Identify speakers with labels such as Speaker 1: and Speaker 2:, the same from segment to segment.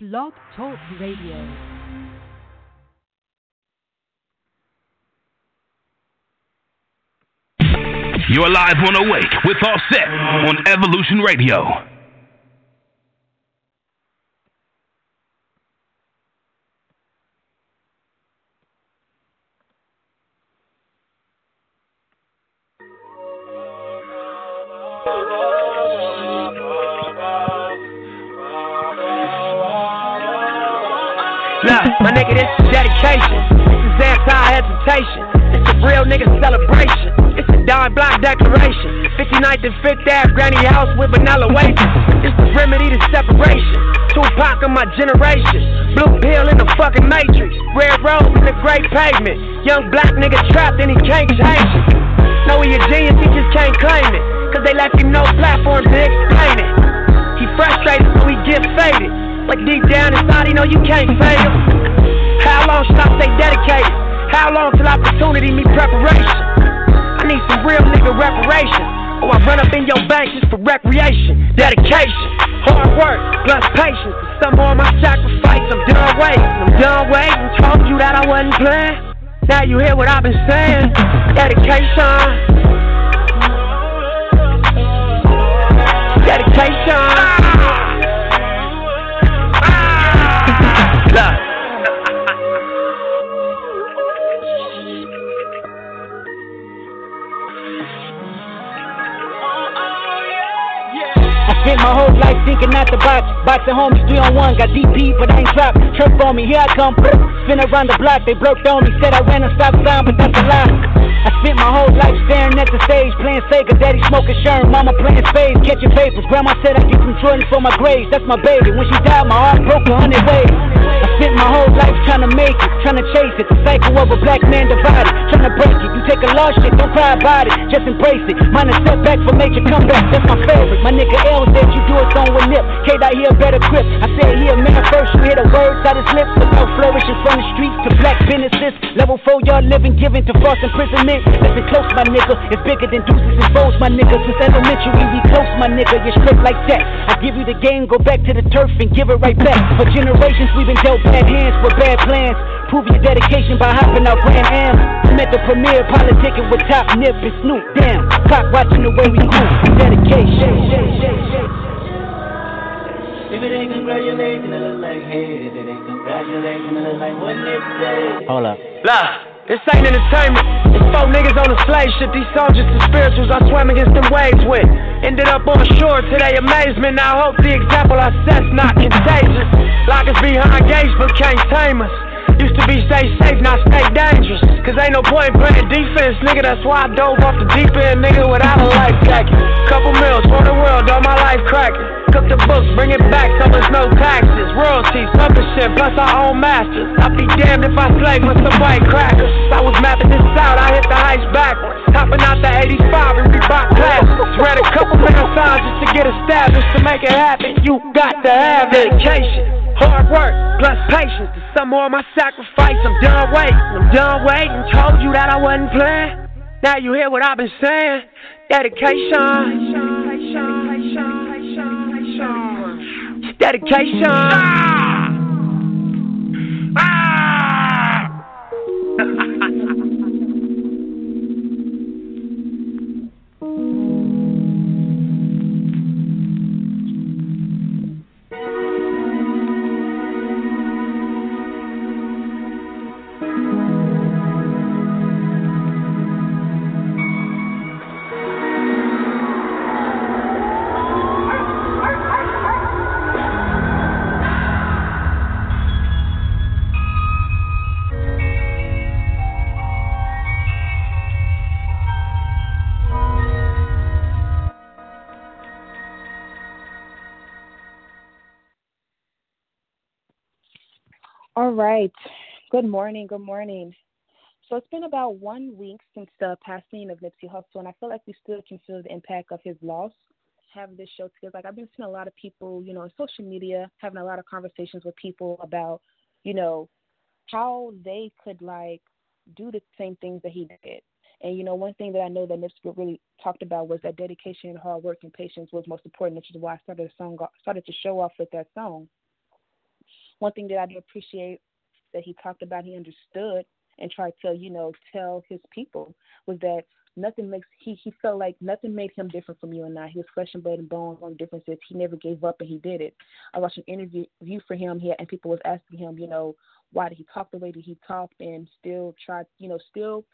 Speaker 1: Blog Talk Radio.
Speaker 2: You're live on Awake with Offset on Evolution Radio.
Speaker 3: This is dedication. This is anti-hesitation. This a real nigga celebration. It's a dime block declaration. 59th and 5th Ave, granny house with vanilla wafers. It's the remedy to separation. Tupac of my generation. Blue pill in the fucking matrix. Red rose in the great pavement. Young black nigga trapped and he can't change it. Know he a genius, he just can't claim it. Cause they left him no platform to explain it. He frustrated, so he get faded. Like deep down inside, he know you can't fail. How long should I stay dedicated? How long till opportunity meet preparation? I need some real nigga reparation. Or I run up in your bank just for recreation. Dedication, hard work, plus patience. Some more of my sacrifice. I'm done waiting. I'm done waiting. Told you that I wasn't playing. Now you hear what I've been saying. Dedication. Dedication. Ah!
Speaker 4: Ah! Look. Spent my whole life thinking out the box. Boxing homies three on one, got DP, but I ain't dropped. Chirp on me, here I come. Spin around the block, they broke on me. Said I ran a stop sign, but that's a lie. I spent my whole life staring at the stage, playing Sega, daddy smoking Sherm, mama playing spades, catching papers. Grandma said I get some Jordan for my grades, that's my baby. When she died, my heart broke a hundred ways. Spent my whole life trying to make it, trying to chase it. The cycle of a black man divided, trying to break it. You take a lost shit, don't cry about it, just embrace it. Mine a setback for major comeback, that's my favorite. My nigga L said you do it on with nip. K dot here better grip. I said here, man, first you hear the words out his lips. About flourishing from the streets to black businesses. Level four, y'all living, giving to false imprisonment. Listen close, my nigga. It's bigger than deuces and foes, my nigga. Since elementary, we close, my nigga. You're straight like that. I give you the game, go back to the turf and give it right back. For generations, we've been dealt bad hands for bad plans. Prove your dedication by hopping out Grand Am. I'm the premiere, politicking with Top Nip and Snoop. Damn, clock watching the way we move. Dedication.
Speaker 5: If it ain't congratulating, it look like hate. If it ain't congratulating, it look like what it say.
Speaker 4: Hold up.
Speaker 3: Look, this ain't entertainment. It's four niggas on a slave ship. These soldiers and spirituals I swam against them waves with. Ended up on shore to their amazement. I hope the example I set's not contagious. Lock us behind gates but can't tame us. Used to be stay safe, now stay dangerous. Cause ain't no point playing defense, nigga. That's why I dove off the deep end, nigga, without a life jacket. Couple meals for the world, all my life cracking. Cook the books, bring it back, tell us no taxes. Royalties, publishing, plus our own masters. I'd be damned if I slave with some white crackers. I was mapping this out, I hit the heights backwards. Topping out the 85 and Reebok classics. Read a couple man signs just to get established. To make it happen, you got to have dedication. Hard work plus patience. To some more of my sacrifice. I'm done waiting. I'm done waiting. Told you that I wasn't playing. Now you hear what I've been saying. Dedication. Dedication. Ah! Ah!
Speaker 6: All right. Good morning. Good morning. So it's been about one week since the passing of Nipsey Hussle, and I feel like we still can feel the impact of his loss. Having this show together, like I've been seeing a lot of people, you know, on social media, having a lot of conversations with people about, you know, how they could like do the same things that he did. And you know, one thing that I know that Nipsey really talked about was that dedication, hard work, and patience was most important, which is why I started the song, started to show off with that song. One thing that I do appreciate that he talked about, he understood and tried to, you know, tell his people was that nothing makes he he felt like nothing made him different from you and I. He was flesh and blood and bones on differences. He never gave up and he did it. I watched an interview for him here and people was asking him, you know, why did he talk the way that he talked and still tried, you know, still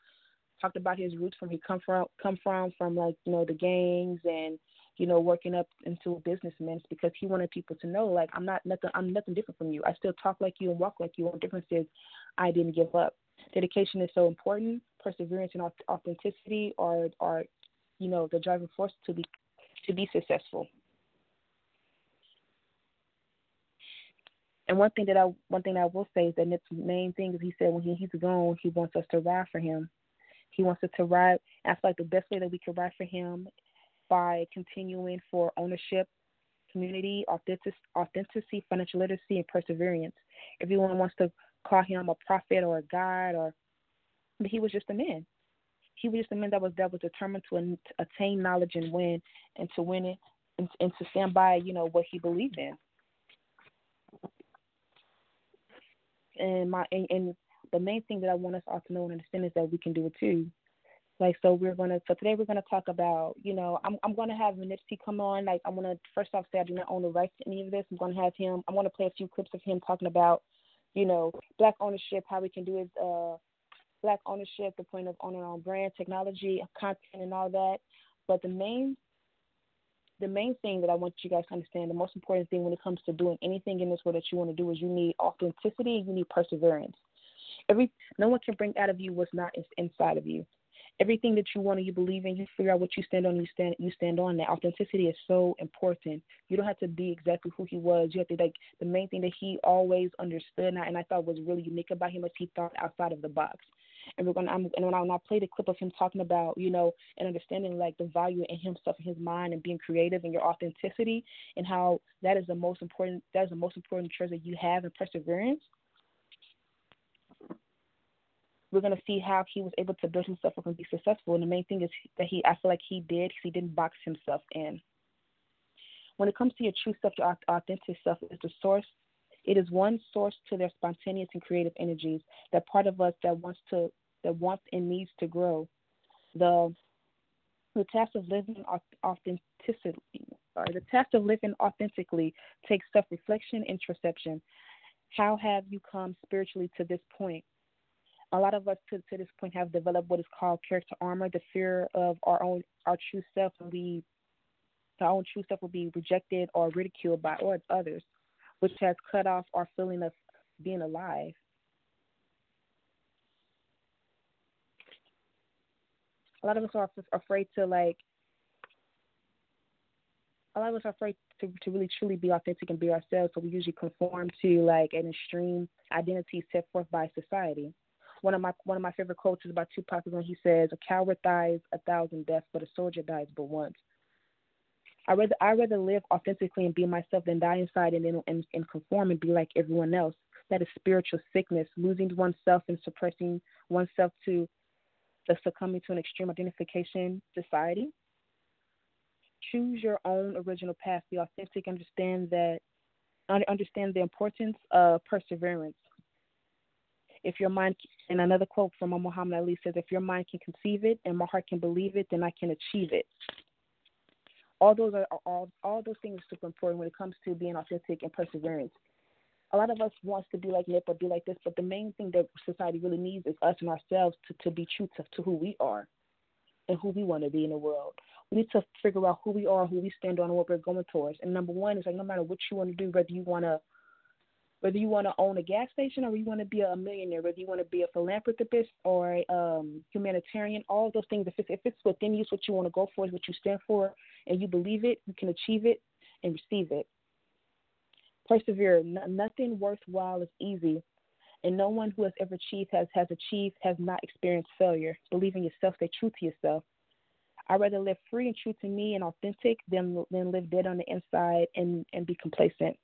Speaker 6: talked about his roots from he come from come from from like you know the gangs and you know working up into a businessman because he wanted people to know like I'm not nothing I'm nothing different from you I still talk like you and walk like you. The difference is I didn't give up. Dedication is so important. Perseverance and authenticity are are you know the driving force to be to be successful. And one thing that I one thing I will say is that Nip's main thing is he said when he, he's gone, he wants us to ride for him. He wants us to ride. I feel like the best way that we can ride for him by continuing for ownership, community, authentic, authenticity, financial literacy, and perseverance. Everyone wants to call him a prophet or a god, or but he was just a man. He was just a man that was that was determined to, attain knowledge and win, and to win it, and, and to stand by, you know, what he believed in. And my and, and the main thing that I want us all to know and understand is that we can do it too. Like so, we're gonna so today we're gonna talk about you know I'm I'm gonna have Nipsey come on. Like I'm gonna first off say I do not own the rights to any of this. I'm gonna have him. I'm gonna play a few clips of him talking about you know black ownership, how we can do it. Uh, black ownership, the point of owning our own brand, technology, content, and all that. But the main the main thing that I want you guys to understand, the most important thing when it comes to doing anything in this world that you want to do is you need authenticity and you need perseverance. Every no one can bring out of you what's not inside of you. Everything that you want and you believe in, you figure out what you stand on. You stand you stand on that. Authenticity is so important. You don't have to be exactly who he was. You have to like the main thing that he always understood, and I, and I thought was really unique about him was he thought outside of the box and we're gonna I'm, and when I, when I play the clip of him talking about you know and understanding like the value in himself and his mind and being creative and your authenticity and how that is the most important that is the most important treasure you have in perseverance we're going to see how he was able to build himself up and be successful. And the main thing is that he, I feel like he did, he didn't box himself in. When it comes to your true self, your authentic self is the source. It is one source to their spontaneous and creative energies. That part of us that wants to, that wants and needs to grow. The the task of living authentically, sorry, the task of living authentically takes self-reflection, introspection. How have you come spiritually to this point? A lot of us to, to this point have developed what is called character armor, the fear of our own our true self and we our own true self will be rejected or ridiculed by or others, which has cut off our feeling of being alive. A lot of us are afraid to like. A lot of us are afraid to, to really truly be authentic and be ourselves, so we usually conform to like an extreme identity set forth by society one of my one of my favorite quotes is about Tupac when he says, "A coward dies a thousand deaths, but a soldier dies but once." I rather I rather live authentically and be myself than die inside and and, and conform and be like everyone else. That is spiritual sickness, losing oneself and suppressing oneself to the succumbing to an extreme identification society. Choose your own original path. Be authentic. Understand that. Understand the importance of perseverance if your mind, and another quote from Muhammad Ali says, if your mind can conceive it and my heart can believe it, then I can achieve it. All those are all all those things are super important when it comes to being authentic and perseverance. A lot of us wants to be like Nip or be like this, but the main thing that society really needs is us and ourselves to, to be true to, to who we are and who we want to be in the world. We need to figure out who we are, who we stand on, and what we're going towards. And number one is like no matter what you want to do, whether you want to whether you want to own a gas station or you want to be a millionaire, whether you want to be a philanthropist or a um, humanitarian, all those things, if it's, if it's within you, it's what you want to go for, is what you stand for, and you believe it, you can achieve it and receive it. Persevere. nothing worthwhile is easy, and no one who has ever achieved has, has achieved has not experienced failure. Believe in yourself, stay true to yourself. I'd rather live free and true to me and authentic than, than live dead on the inside and, and be complacent.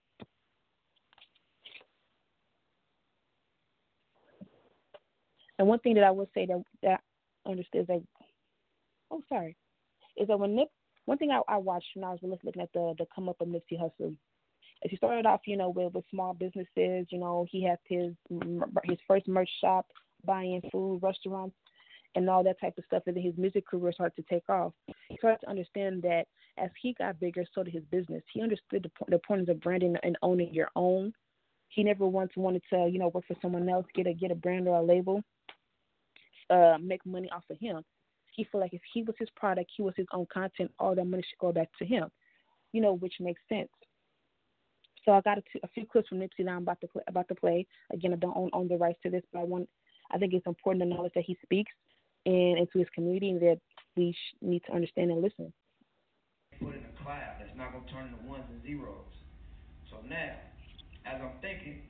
Speaker 6: And one thing that I would say that that I understood is that oh sorry, is that when Nip one thing I, I watched when I was looking at the the come up of Nipsey Hussle, as he started off, you know, with with small businesses. You know, he has his his first merch shop, buying food, restaurants, and all that type of stuff. And then his music career started to take off. He started to understand that as he got bigger, so did his business. He understood the, the importance of branding and owning your own. He never once wanted to, you know, work for someone else, get a get a brand or a label, uh, make money off of him. He felt like if he was his product, he was his own content, all that money should go back to him. You know, which makes sense. So I got a, t- a few clips from Nipsey that I'm about to play, about to play. Again, I don't own, own the rights to this, but I want I think it's important to knowledge that he speaks and into his community and that we sh- need to understand and listen.
Speaker 7: Put in a cloud that's not gonna turn into ones and zeros. So now, as I'm thinking,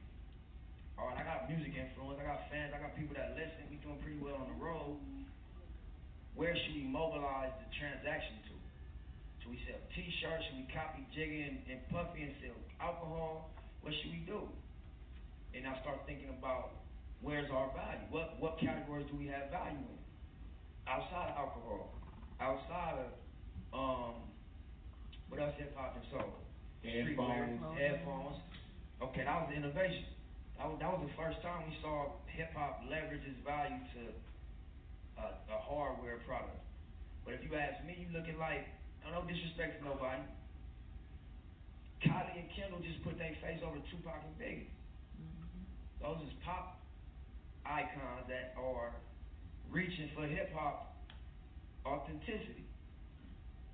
Speaker 7: all right, I got music influence, I got fans, I got people that listen. We doing pretty well on the road. Where should we mobilize the transaction to? Should we sell T-shirts? Should we copy Jigga and, and Puffy and sell alcohol? What should we do? And I start thinking about where's our value? What what categories do we have value in? Outside of alcohol, outside of um, what else hip hop and soul?
Speaker 8: Headphones.
Speaker 7: headphones. Okay, that was the innovation. That was, that was the first time we saw hip hop leverage its value to a, a hardware product. But if you ask me, you looking like, I no disrespect to nobody. Kylie and Kendall just put their face over Tupac and Biggie. Mm-hmm. Those is pop icons that are reaching for hip hop authenticity.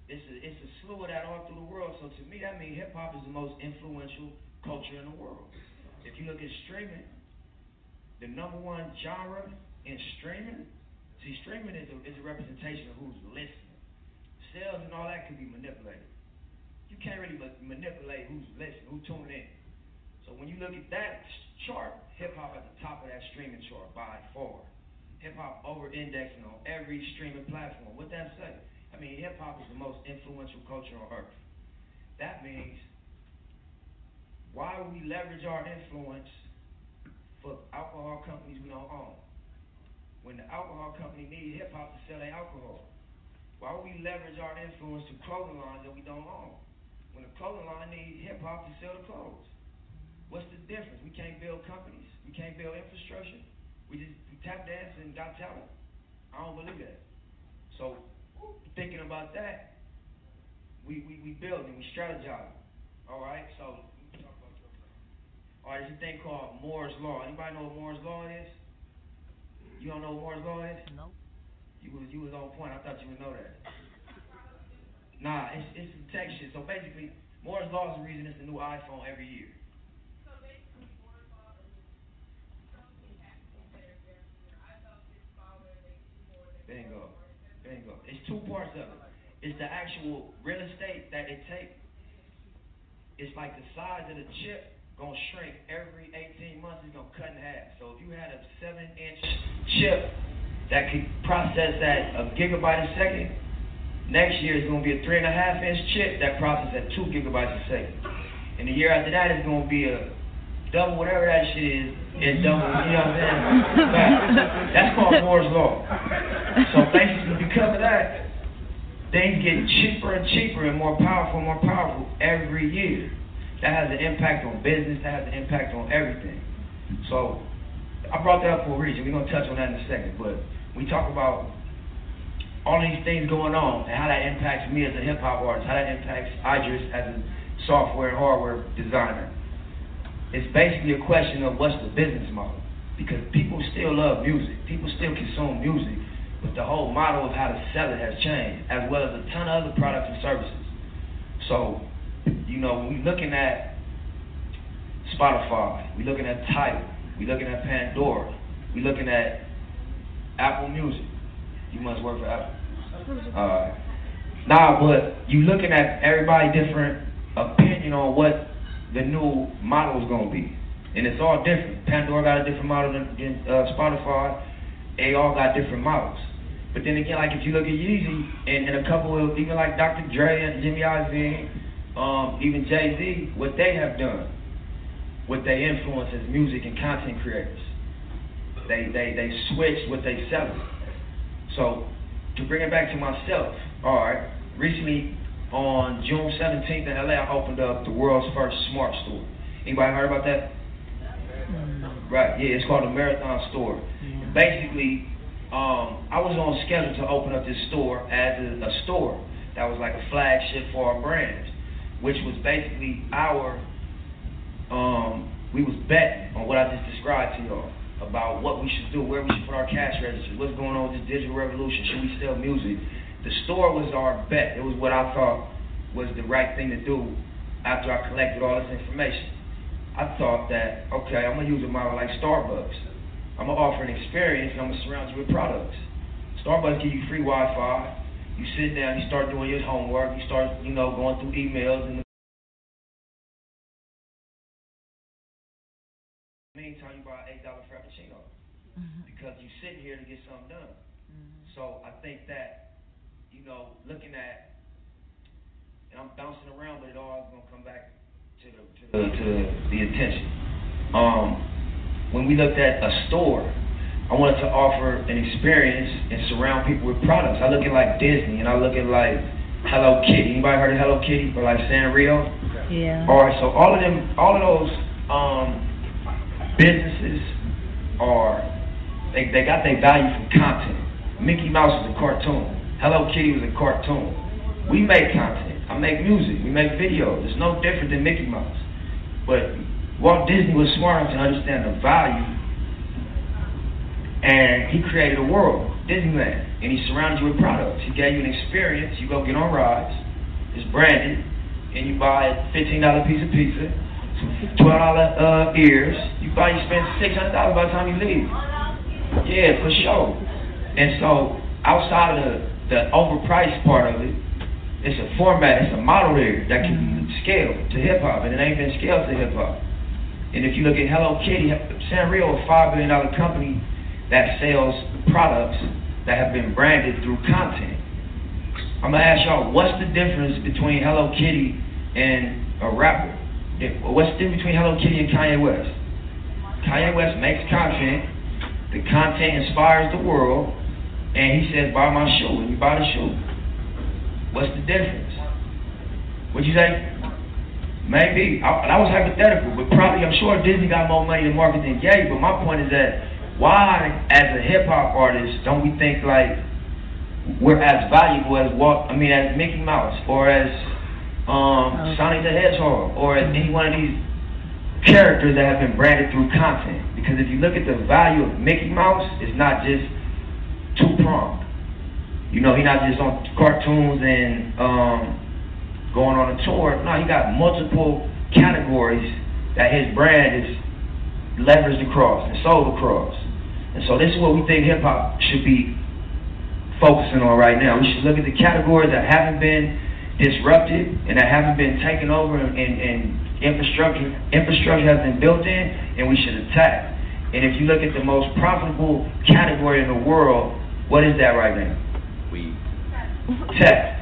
Speaker 7: It's a, it's a slew of that all through the world. So to me, that means hip hop is the most influential culture in the world. If you look at streaming, the number one genre in streaming, see, streaming is a, is a representation of who's listening. Sales and all that can be manipulated. You can't really ma- manipulate who's listening, who's tuning in. So when you look at that chart, hip hop at the top of that streaming chart by far. Hip hop over indexing on every streaming platform. What that say? I mean, hip hop is the most influential culture on earth. That means why would we leverage our influence for alcohol companies we don't own? When the alcohol company needs hip hop to sell their alcohol, why would we leverage our influence to clothing lines that we don't own? When the clothing line needs hip hop to sell the clothes. What's the difference? We can't build companies. We can't build infrastructure. We just tap dance and got talent. I don't believe that. So thinking about that, we we, we build and we strategize. All right. So all right, there's a thing called Moore's Law. Anybody know what Moore's Law is? You don't know what Moore's Law is?
Speaker 9: No.
Speaker 7: You was you was on point. I thought you would know that. Nah, it's it's some tech shit. So basically, Moore's Law is the reason it's the new iPhone every year. Bingo. Bingo. It's two parts of it. It's the actual real estate that it takes. It's like the size of the chip gonna shrink every 18 months. It's gonna cut in half. So if you had a seven inch chip that could process at a gigabyte a second, next year it's gonna be a three and a half inch chip that processes at two gigabytes a second. And the year after that it's gonna be a double whatever that shit is, it's double, you know what I'm saying? That's called Moore's Law. So basically because of that, things get cheaper and cheaper and more powerful and more powerful every year. That has an impact on business, that has an impact on everything. So I brought that up for a reason. We're gonna touch on that in a second, but we talk about all these things going on and how that impacts me as a hip hop artist, how that impacts Iddris as a software and hardware designer. It's basically a question of what's the business model. Because people still love music, people still consume music, but the whole model of how to sell it has changed, as well as a ton of other products and services. So, you know, when we're looking at Spotify, we're looking at Tidal, we're looking at Pandora, we're looking at Apple Music. You must work for Apple. Alright. Nah, but you looking at everybody different opinion on what the new model is gonna be. And it's all different. Pandora got a different model than, than uh, Spotify. They all got different models. But then again, like if you look at Yeezy and, and a couple of even like Dr. Dre and Jimmy Iovine, um, even Jay Z, what they have done with their influence as music and content creators. They they they switched what they sell. So to bring it back to myself, all right. Recently, on June 17th in LA, I opened up the world's first smart store. Anybody heard about that? Right, yeah, it's called a Marathon Store. Basically, um, I was on schedule to open up this store as a, a store that was like a flagship for our brand, which was basically our, um, we was betting on what I just described to y'all about what we should do, where we should put our cash registers, what's going on with this digital revolution, should we sell music? The store was our bet. It was what I thought was the right thing to do after I collected all this information. I thought that, okay, I'm to use a model like Starbucks. I'm to offer an experience and I'm to surround you with products. Starbucks give you free Wi-Fi. You sit down, you start doing your homework, you start, you know, going through emails and the meantime, you buy an eight dollar frappuccino mm-hmm. because you sitting here to get something done. Mm-hmm. So I think that you know, looking at, and I'm bouncing around, but it all is gonna come back to the to the, to the attention. Um, when we looked at a store, I wanted to offer an experience and surround people with products. I look at like Disney, and I look at like Hello Kitty. Anybody heard of Hello Kitty or like Sanrio?
Speaker 6: Yeah.
Speaker 7: All right, so all of them, all of those um, businesses are they, they got their value from content. Mickey Mouse is a cartoon. Hello Kitty was a cartoon. We make content. I make music. We make videos. It's no different than Mickey Mouse. But Walt Disney was smart enough to understand the value, and he created a world, Disneyland, and he surrounded you with products. He gave you an experience. You go get on rides. It's branded, and you buy a fifteen dollar piece of pizza twelve dollar uh, ears. You probably spend six hundred dollars by the time you leave. Yeah, for sure. And so outside of the the overpriced part of it, it's a format, it's a model there that can be scaled to hip hop, and it ain't been scaled to hip hop. And if you look at Hello Kitty, Sanrio, a five billion dollar company that sells products that have been branded through content. I'm gonna ask y'all, what's the difference between Hello Kitty and a rapper? what's the difference between Hello Kitty and Kanye West? Kanye West makes content, the content inspires the world, and he says, buy my shoe, and you buy the shoe. What's the difference? What'd you say? Maybe. I, that was hypothetical, but probably, I'm sure Disney got more money to market than Ye, but my point is that why, as a hip hop artist, don't we think like we're as valuable as Walt, I mean, as Mickey Mouse, or as um, Sonic the Hedgehog, or as any one of these characters that have been branded through content. Because if you look at the value of Mickey Mouse, it's not just two pronged. You know, he's not just on cartoons and um, going on a tour. No, he got multiple categories that his brand is leveraged across and sold across. And so this is what we think hip hop should be focusing on right now. We should look at the categories that haven't been disrupted and that haven't been taken over and, and infrastructure infrastructure has been built in and we should attack. And if you look at the most profitable category in the world, what is that right now? We tech.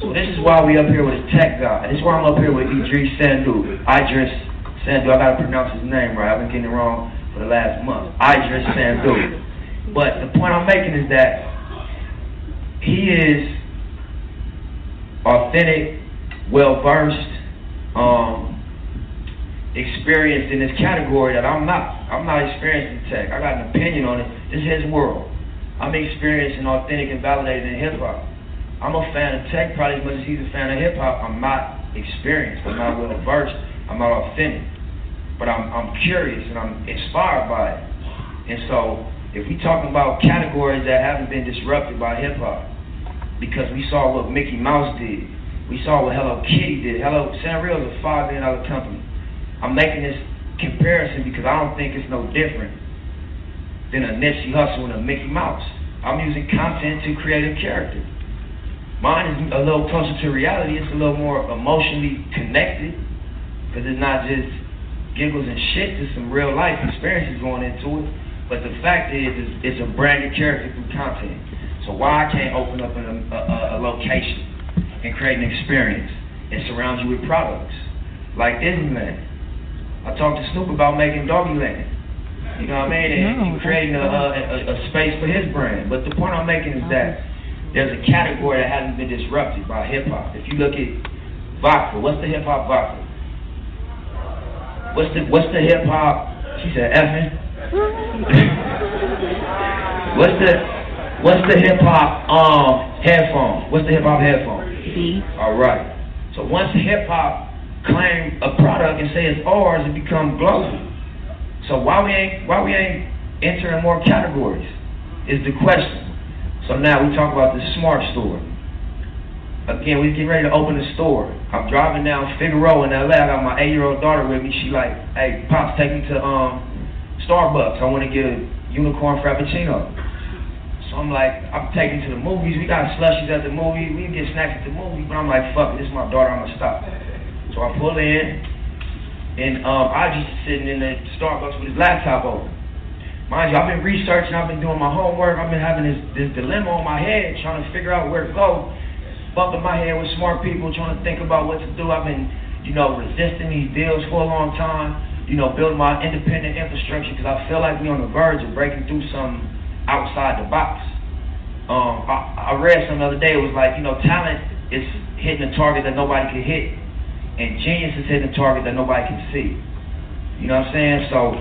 Speaker 7: So this is why we up here with a tech guy. This is why I'm up here with Iddris Sandu. Iddris Sandu. I gotta pronounce his name right. I've been getting it wrong for the last month. Iddris Sandu. But the point I'm making is that he is authentic, well versed, um, experienced in this category that I'm not. I'm not experienced in tech. I got an opinion on it. This is his world. I'm experienced and authentic and validated in hip hop. I'm a fan of tech probably as much as he's a fan of hip hop. I'm not experienced. I'm not well versed. I'm not authentic. But I'm, I'm curious and I'm inspired by it. And so, if we talking about categories that haven't been disrupted by hip hop, because we saw what Mickey Mouse did. We saw what Hello Kitty did. Hello Sanrio is a five billion dollar company. I'm making this comparison because I don't think it's no different than a Nipsey Hussle and a Mickey Mouse. I'm using content to create a character. Mine is a little closer to reality. It's a little more emotionally connected because it's not just giggles and shit. There's some real life experiences going into it. But the fact is, it's, it's a branded character through content. So why I can't open up a, a, a location and create an experience and surround you with products like Disneyland? I talked to Snoop about making Doggyland. You know what I mean? And, and creating a, a, a, a space for his brand. But the point I'm making is that there's a category that hasn't been disrupted by hip hop. If you look at vodka, what's the hip hop vodka? What's the what's the hip hop? She said effing. what's the what's the hip hop um headphone? What's the hip hop headphone?
Speaker 6: B.
Speaker 7: All right. So once hip hop claim a product and say it's ours, it become global. So why we ain't why we ain't entering more categories is the question. So now we talk about the smart store. Again, we getting ready to open the store. I'm driving down Figueroa in LA. I got my eight-year-old daughter with me. She like, hey, pops, take me to um Starbucks. I want to get a unicorn frappuccino. So I'm like, I'm taking to the movies. We got slushies at the movie. We get snacks at the movie. But I'm like, fuck this is my daughter. I'm gonna stop. So I pull in, and um, I just sitting in the Starbucks with his laptop open. Mind you, I've been researching, I've been doing my homework, I've been having this, this dilemma on my head, trying to figure out where to go, bumping my head with smart people, trying to think about what to do. I've been, you know, resisting these deals for a long time, you know, building my independent infrastructure because I feel like we're on the verge of breaking through something outside the box. Um, I, I read some the other day, it was like, you know, talent is hitting a target that nobody can hit, and genius is hitting a target that nobody can see. You know what I'm saying? So,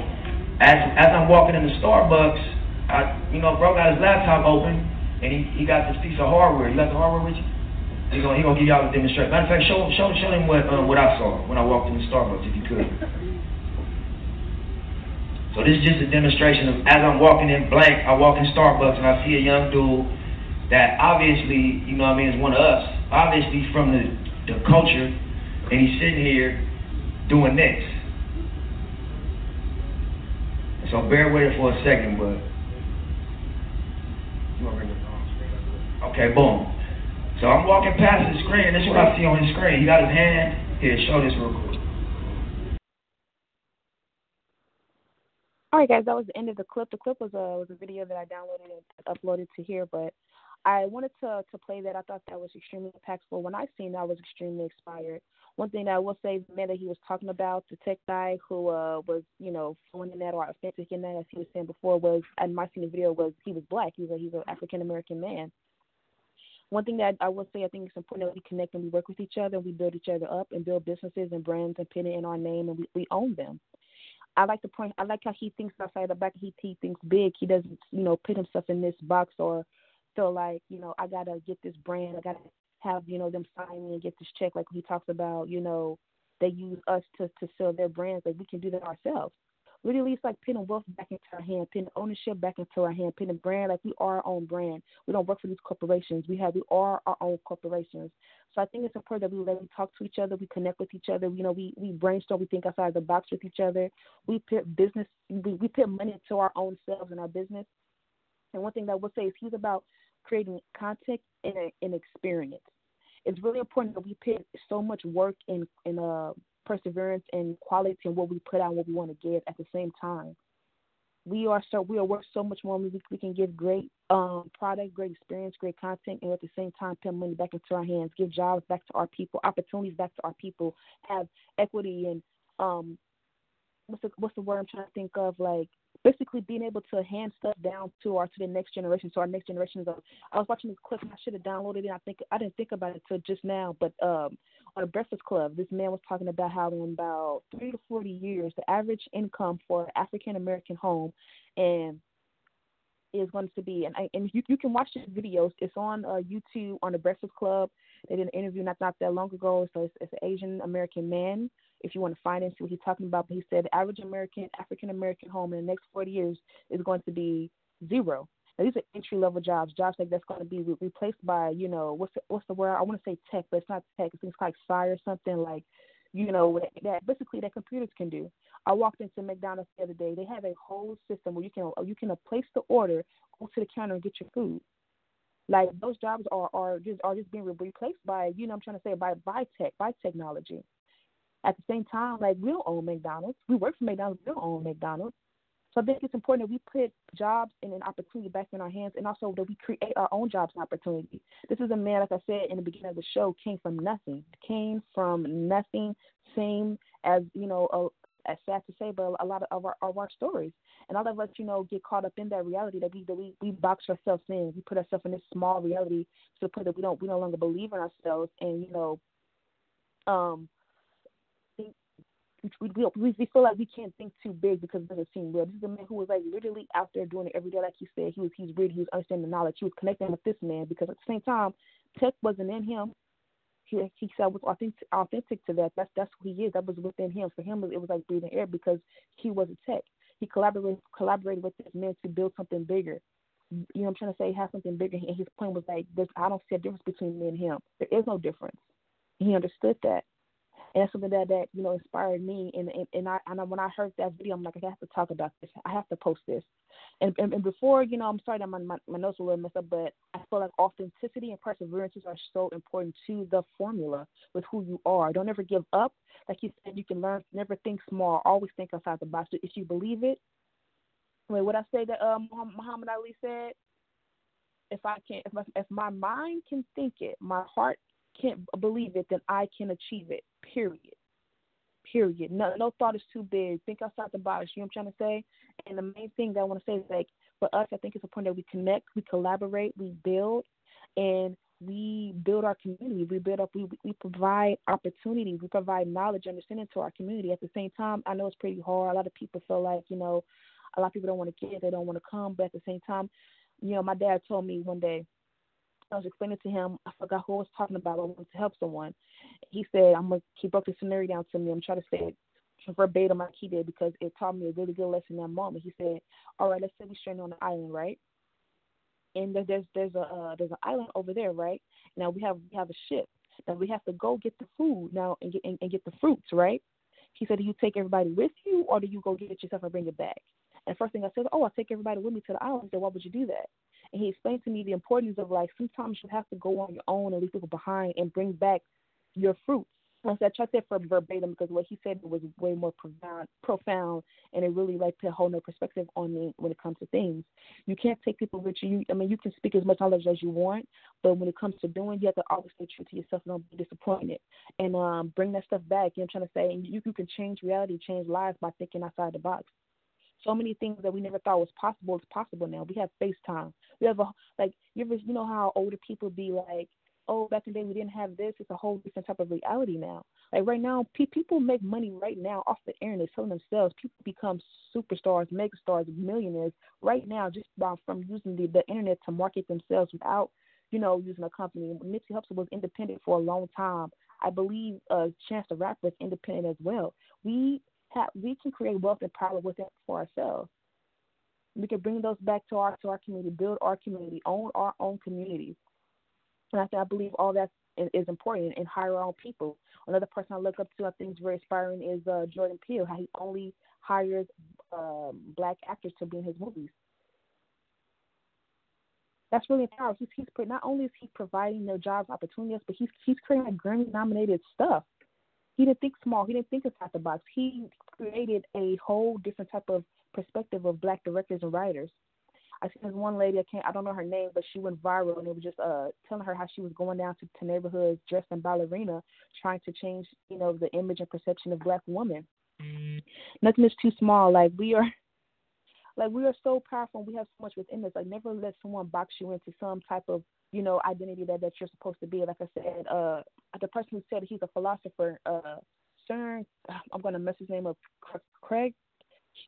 Speaker 7: as as I'm walking in the Starbucks, I you know, bro got his laptop open and he, he got this piece of hardware. You got the hardware with you? He gonna he gonna give y'all a demonstration. Matter of fact, show show show them what um, what I saw when I walked in the Starbucks if you could. So this is just a demonstration of as I'm walking in blank, I walk in Starbucks and I see a young dude that obviously, you know what I mean, is one of us, obviously from the, the culture, and he's sitting here doing this. So bear with it for a second, but okay, boom. So I'm walking past the screen. and This is what I see on his screen. He got his hand here. Show this real quick.
Speaker 6: All right, guys, that was the end of the clip. The clip was a was a video that I downloaded and uploaded to here, but I wanted to to play that. I thought that was extremely impactful. When I seen that, I was extremely inspired. One thing that I will say, the man that he was talking about, the tech guy who uh, was, you know, flowing in that or authentic in that, as he was saying before, was, and my seen the video was he was black. He was a, he's an African American man. One thing that I will say, I think it's important that we connect and we work with each other, and we build each other up, and build businesses and brands and put it in our name, and we, we own them. I like to point. I like how he thinks outside the box. He he thinks big. He doesn't, you know, put himself in this box or feel like, you know, I gotta get this brand. I gotta have you know them sign me and get this check. Like he talks about, you know, they use us to to sell their brands. Like we can do that ourselves. Really, least like putting wealth back into our hand, putting ownership back into our hand, putting brand like we are our own brand. We don't work for these corporations. We have we are our own corporations. So I think it's important that we let we talk to each other, we connect with each other. You know, we we brainstorm, we think outside the box with each other. We put business, we, we put money into our own selves and our business. And one thing that I will say is he's about creating content and an experience. It's really important that we put so much work in in uh perseverance and quality in what we put out, and what we want to give at the same time. We are so we are worth so much more. We we can give great um product, great experience, great content, and at the same time put money back into our hands, give jobs back to our people, opportunities back to our people, have equity and um what's the what's the word I'm trying to think of like basically being able to hand stuff down to our to the next generation. So our next generation is. I was watching this clip and I should have downloaded it. I think I didn't think about it until just now, but um, on a Breakfast Club, this man was talking about how in about three to forty years, the average income for an African American home and is going to be and I, and you you can watch the videos. It's on uh, YouTube on the Breakfast Club. They did an interview not not that long ago. So it's, it's an Asian American man if you want to find and see what he's talking about. But he said the average American African American home in the next 40 years is going to be zero. Now, these are entry level jobs, jobs like that's going to be re- replaced by, you know, what's the, what's the word? I want to say tech, but it's not tech. It's like SCI or something like, you know, that, that basically that computers can do. I walked into McDonald's the other day. They have a whole system where you can you can place the order, go to the counter and get your food. Like those jobs are are just are just being replaced by you know I'm trying to say by by tech by technology. At the same time, like we don't own McDonald's. We work for McDonald's. We don't own McDonald's. So I think it's important that we put jobs and an opportunity back in our hands, and also that we create our own jobs and opportunity. This is a man, like I said in the beginning of the show, came from nothing. Came from nothing. Same as you know, as sad to say, but a lot of, of our of our stories, and all of us, you know, get caught up in that reality that we that we we box ourselves in. We put ourselves in this small reality to the point that we don't we no longer believe in ourselves, and you know, um, we, we, we feel like we can't think too big because it doesn't seem real. This is a man who was like literally out there doing it every day, like you said. He was he's reading, he was understanding the knowledge, he was connecting with this man because at the same time, tech wasn't in him. He he said was authentic authentic to that. That's that's who he is. That was within him. For him, it was like breathing air because he was a tech. He collaborated collaborated with this man to build something bigger. You know what I'm trying to say? Have something bigger. And his point was like, I don't see a difference between me and him. There is no difference. he understood that and that's something that that you know inspired me. And and, and I and when I heard that video, I'm like, I have to talk about this. I have to post this. And and, and before you know, I'm sorry that my, my my notes are a little messed up, but I feel like authenticity and perseverance are so important to the formula with who you are. Don't ever give up. Like you said, you can learn. Never think small. Always think outside the box. If you believe it, wait, what I say that um, Muhammad Ali said. If I can, if my, if my mind can think it, my heart can't believe it, then I can achieve it. Period. Period. No, no thought is too big. Think outside the box. You know what I'm trying to say? And the main thing that I want to say is like for us, I think it's important that we connect, we collaborate, we build, and we build our community. We build up. We we provide opportunity. We provide knowledge, understanding to our community. At the same time, I know it's pretty hard. A lot of people feel like you know, a lot of people don't want to get. They don't want to come. But at the same time, you know, my dad told me one day I was explaining to him, I forgot who I was talking about. I wanted to help someone. He said, I'm gonna he broke the scenario down to me. I'm trying to say it verbatim like he did because it taught me a really good lesson in that moment. He said, All right, let's say we're stranded on an island, right? And there's there's a uh, there's an island over there, right? Now we have we have a ship. Now we have to go get the food now and get and, and get the fruits, right? He said, Do you take everybody with you or do you go get it yourself and bring it back? And first thing I said, Oh, I'll take everybody with me to the island. He said, Why would you do that? And he explained to me the importance of like sometimes you have to go on your own and leave people behind and bring back your fruits. And so I tried that for verbatim because what he said was way more profound, profound, and it really like put a whole new perspective on me when it comes to things. You can't take people with you. I mean, you can speak as much knowledge as you want, but when it comes to doing, you have to always stay true to yourself and don't be disappointed. And um, bring that stuff back. You know I'm trying to say? And you, you can change reality, change lives by thinking outside the box so many things that we never thought was possible is possible now. We have FaceTime. We have a like you ever you know how older people be like, oh back in the day we didn't have this. It's a whole different type of reality now. Like right now, pe- people make money right now off the internet selling themselves. People become superstars, megastars, millionaires right now just by from using the, the internet to market themselves without you know using a company. Nipsey Hussle was independent for a long time. I believe uh, Chance the Rapper is independent as well. We have, we can create wealth and power within for ourselves. We can bring those back to our to our community, build our community, own our own communities. And I think I believe all that is important and hire our own people. Another person I look up to, I think is very inspiring, is uh, Jordan Peele. How he only hires um, black actors to be in his movies. That's really empowering. He's, he's not only is he providing their jobs opportunities, but he's he's creating Grammy nominated stuff he didn't think small. He didn't think outside the box. He created a whole different type of perspective of black directors and writers. I seen this one lady, I can't, I don't know her name, but she went viral, and it was just uh telling her how she was going down to, to neighborhoods dressed in ballerina, trying to change, you know, the image and perception of black women. Mm. Nothing is too small. Like we are, like we are so powerful. and we have so much within us. Like never let someone box you into some type of you know, identity that, that you're supposed to be. Like I said, uh, the person who said he's a philosopher, uh, Cern, I'm to mess his name up, Craig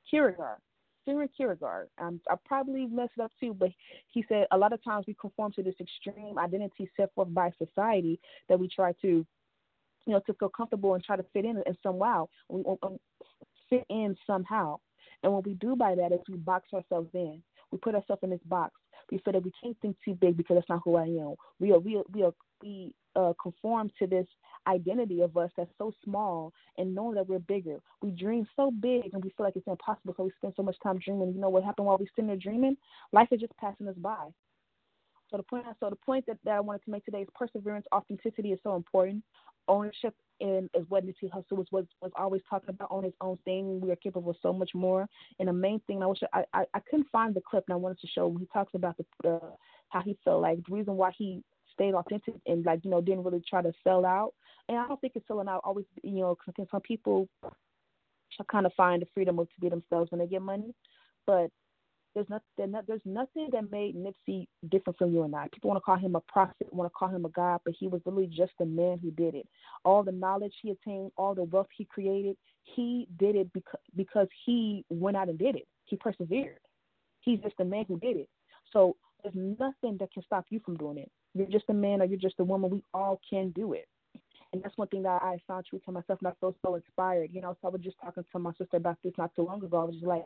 Speaker 6: Kierkegaard. Søren Kierkegaard. Um, I probably messed it up too, but he said a lot of times we conform to this extreme identity set forth by society that we try to, you know, to feel comfortable and try to fit in in some wow, we um, fit in somehow. And what we do by that is we box ourselves in. We put ourselves in this box we feel that we can't think too big because that's not who I am. We are we are, we are we uh, conform to this identity of us that's so small and knowing that we're bigger. We dream so big and we feel like it's impossible, so we spend so much time dreaming. You know what happened while we sitting there dreaming? Life is just passing us by. So the point, so the point that, that I wanted to make today is perseverance, authenticity is so important. Ownership and is what Nipsey Hussle was, was was always talking about on his own thing. We are capable of so much more. And the main thing I wish I, I, I couldn't find the clip and I wanted to show he talks about the uh, how he felt like the reason why he stayed authentic and like you know didn't really try to sell out. And I don't think it's selling out always you know because some people kind of find the freedom to be themselves when they get money. But there's not, there's nothing that made Nipsey different from you and I. People want to call him a prophet, want to call him a god, but he was literally just a man who did it. All the knowledge he attained, all the wealth he created, he did it because because he went out and did it. He persevered. He's just a man who did it. So there's nothing that can stop you from doing it. You're just a man or you're just a woman. We all can do it. And that's one thing that I found true to myself, and I feel so inspired. You know, so I was just talking to my sister about this not too long ago. I was just like,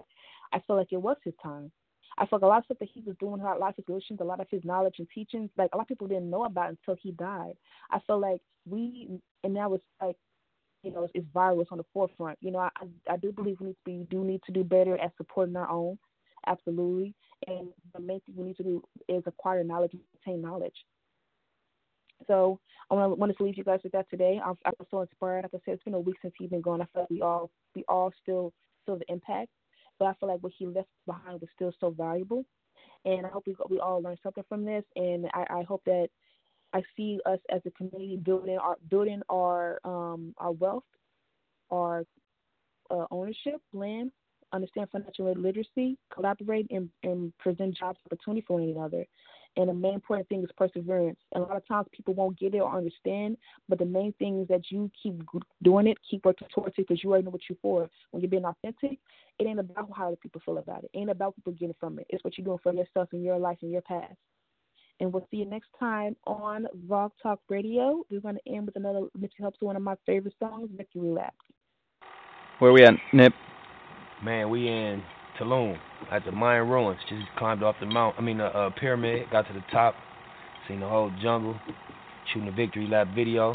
Speaker 6: I feel like it was his time. I feel like a lot of stuff that he was doing, a lot of his a lot of his knowledge and teachings, like a lot of people didn't know about until he died. I feel like we, and now it's like, you know, it's, it's viral, it's on the forefront. You know, I, I do believe we need to be, do need to do better at supporting our own, absolutely. And the main thing we need to do is acquire knowledge and knowledge. So I want to want to leave you guys with that today. I, I feel so inspired. Like I said, it's been a week since he's been gone. I feel like we all we all still feel the impact, but I feel like what he left behind was still so valuable. And I hope we we all learn something from this. And I, I hope that I see us as a community building our building our um, our wealth, our uh, ownership, land, understand financial literacy, collaborate, and, and present jobs opportunity for one another. And the main important thing is perseverance. And a lot of times people won't get it or understand, but the main thing is that you keep doing it, keep working towards it because you already know what you're for. When you're being authentic, it ain't about how other people feel about it. It ain't about people getting from it. It's what you're doing for yourself and your life and your past. And we'll see you next time on Blog Talk Radio. We're going to end with another Nipsey Hussle, one of my favorite songs, Victory Lap.
Speaker 8: Where we at, Nip?
Speaker 9: Man, we in Tulum at the Mayan ruins. Just climbed off the mount. I mean, the uh, pyramid. Got to the top. Seen the whole jungle. Shooting a victory lap video.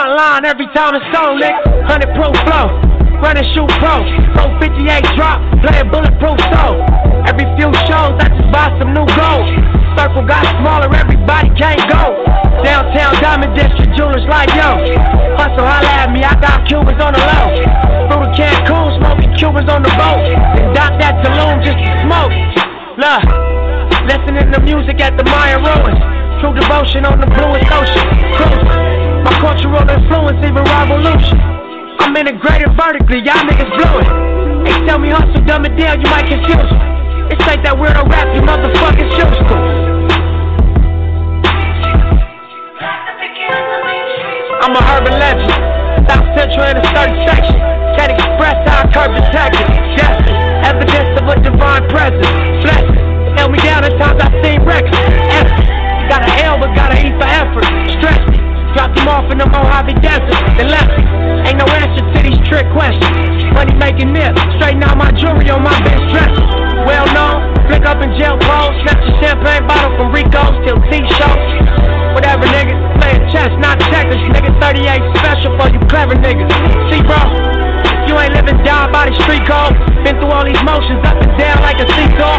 Speaker 3: Every time it's on, nigga. 100 proof flow, running shoot pro. 458 drop, playing bulletproof so. Every few shows, I just buy some new gold. Circle got smaller, everybody can't go. Downtown Diamond District jewelers like yo. Hussle, holla at me, I got Cubans on the low. Through the Cancun, smoking Cubans on the boat. And dock that Tulum just to smoke. Look, listening to music at the Mayan ruins. True devotion on the bluest ocean. Cruise. My cultural influence, even revolution. I'm integrated vertically, y'all niggas blew it. Hey, tell me Hussle, dumb it down, you might confuse me. It's like that weirdo rap, you motherfucking shoe school. I'm a urban legend. South Central in a certain section. Can't express how I curb detected. Justice, evidence of a divine presence. Blessing, held me down at times I seen records. Effort, got an L but got an E for effort. Stress me. Dropped him off in the Mojave Desert, then left me. Ain't no answer to these trick questions. Money making nip, straighten out my jewelry on my bench dresser. Well known, flick up in jail clothes, snatch a champagne bottle from Rico's till T shows. Whatever niggas, playing chess, not checkers. Nigga 38 special for you clever niggas. See, bro, you ain't living down by the street code. Been through all these motions up and down like a seesaw.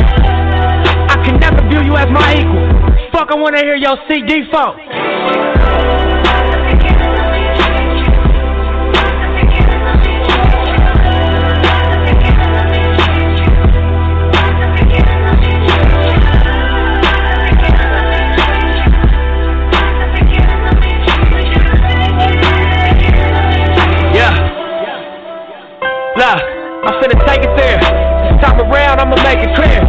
Speaker 3: I can never view you as my equal. Fuck, I wanna hear your CD phone. Finna take it there. This time around, I'ma make it clear.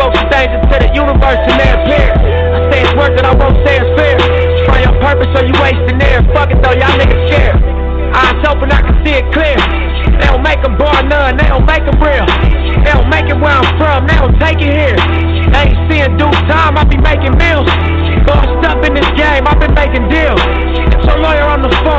Speaker 3: Spoke some things into the universe and they appear. I say it's worth it, I won't say it's fair. Try on purpose or you wasting air. Fuck it though, y'all niggas scared. Eyes open, I can see it clear. They don't make them bar none, they don't make them real. They don't make it where I'm from, they don't take it here. They AC in due time, I be making meals. Bossed up in this game, I've been making deals. Your lawyer on the phone,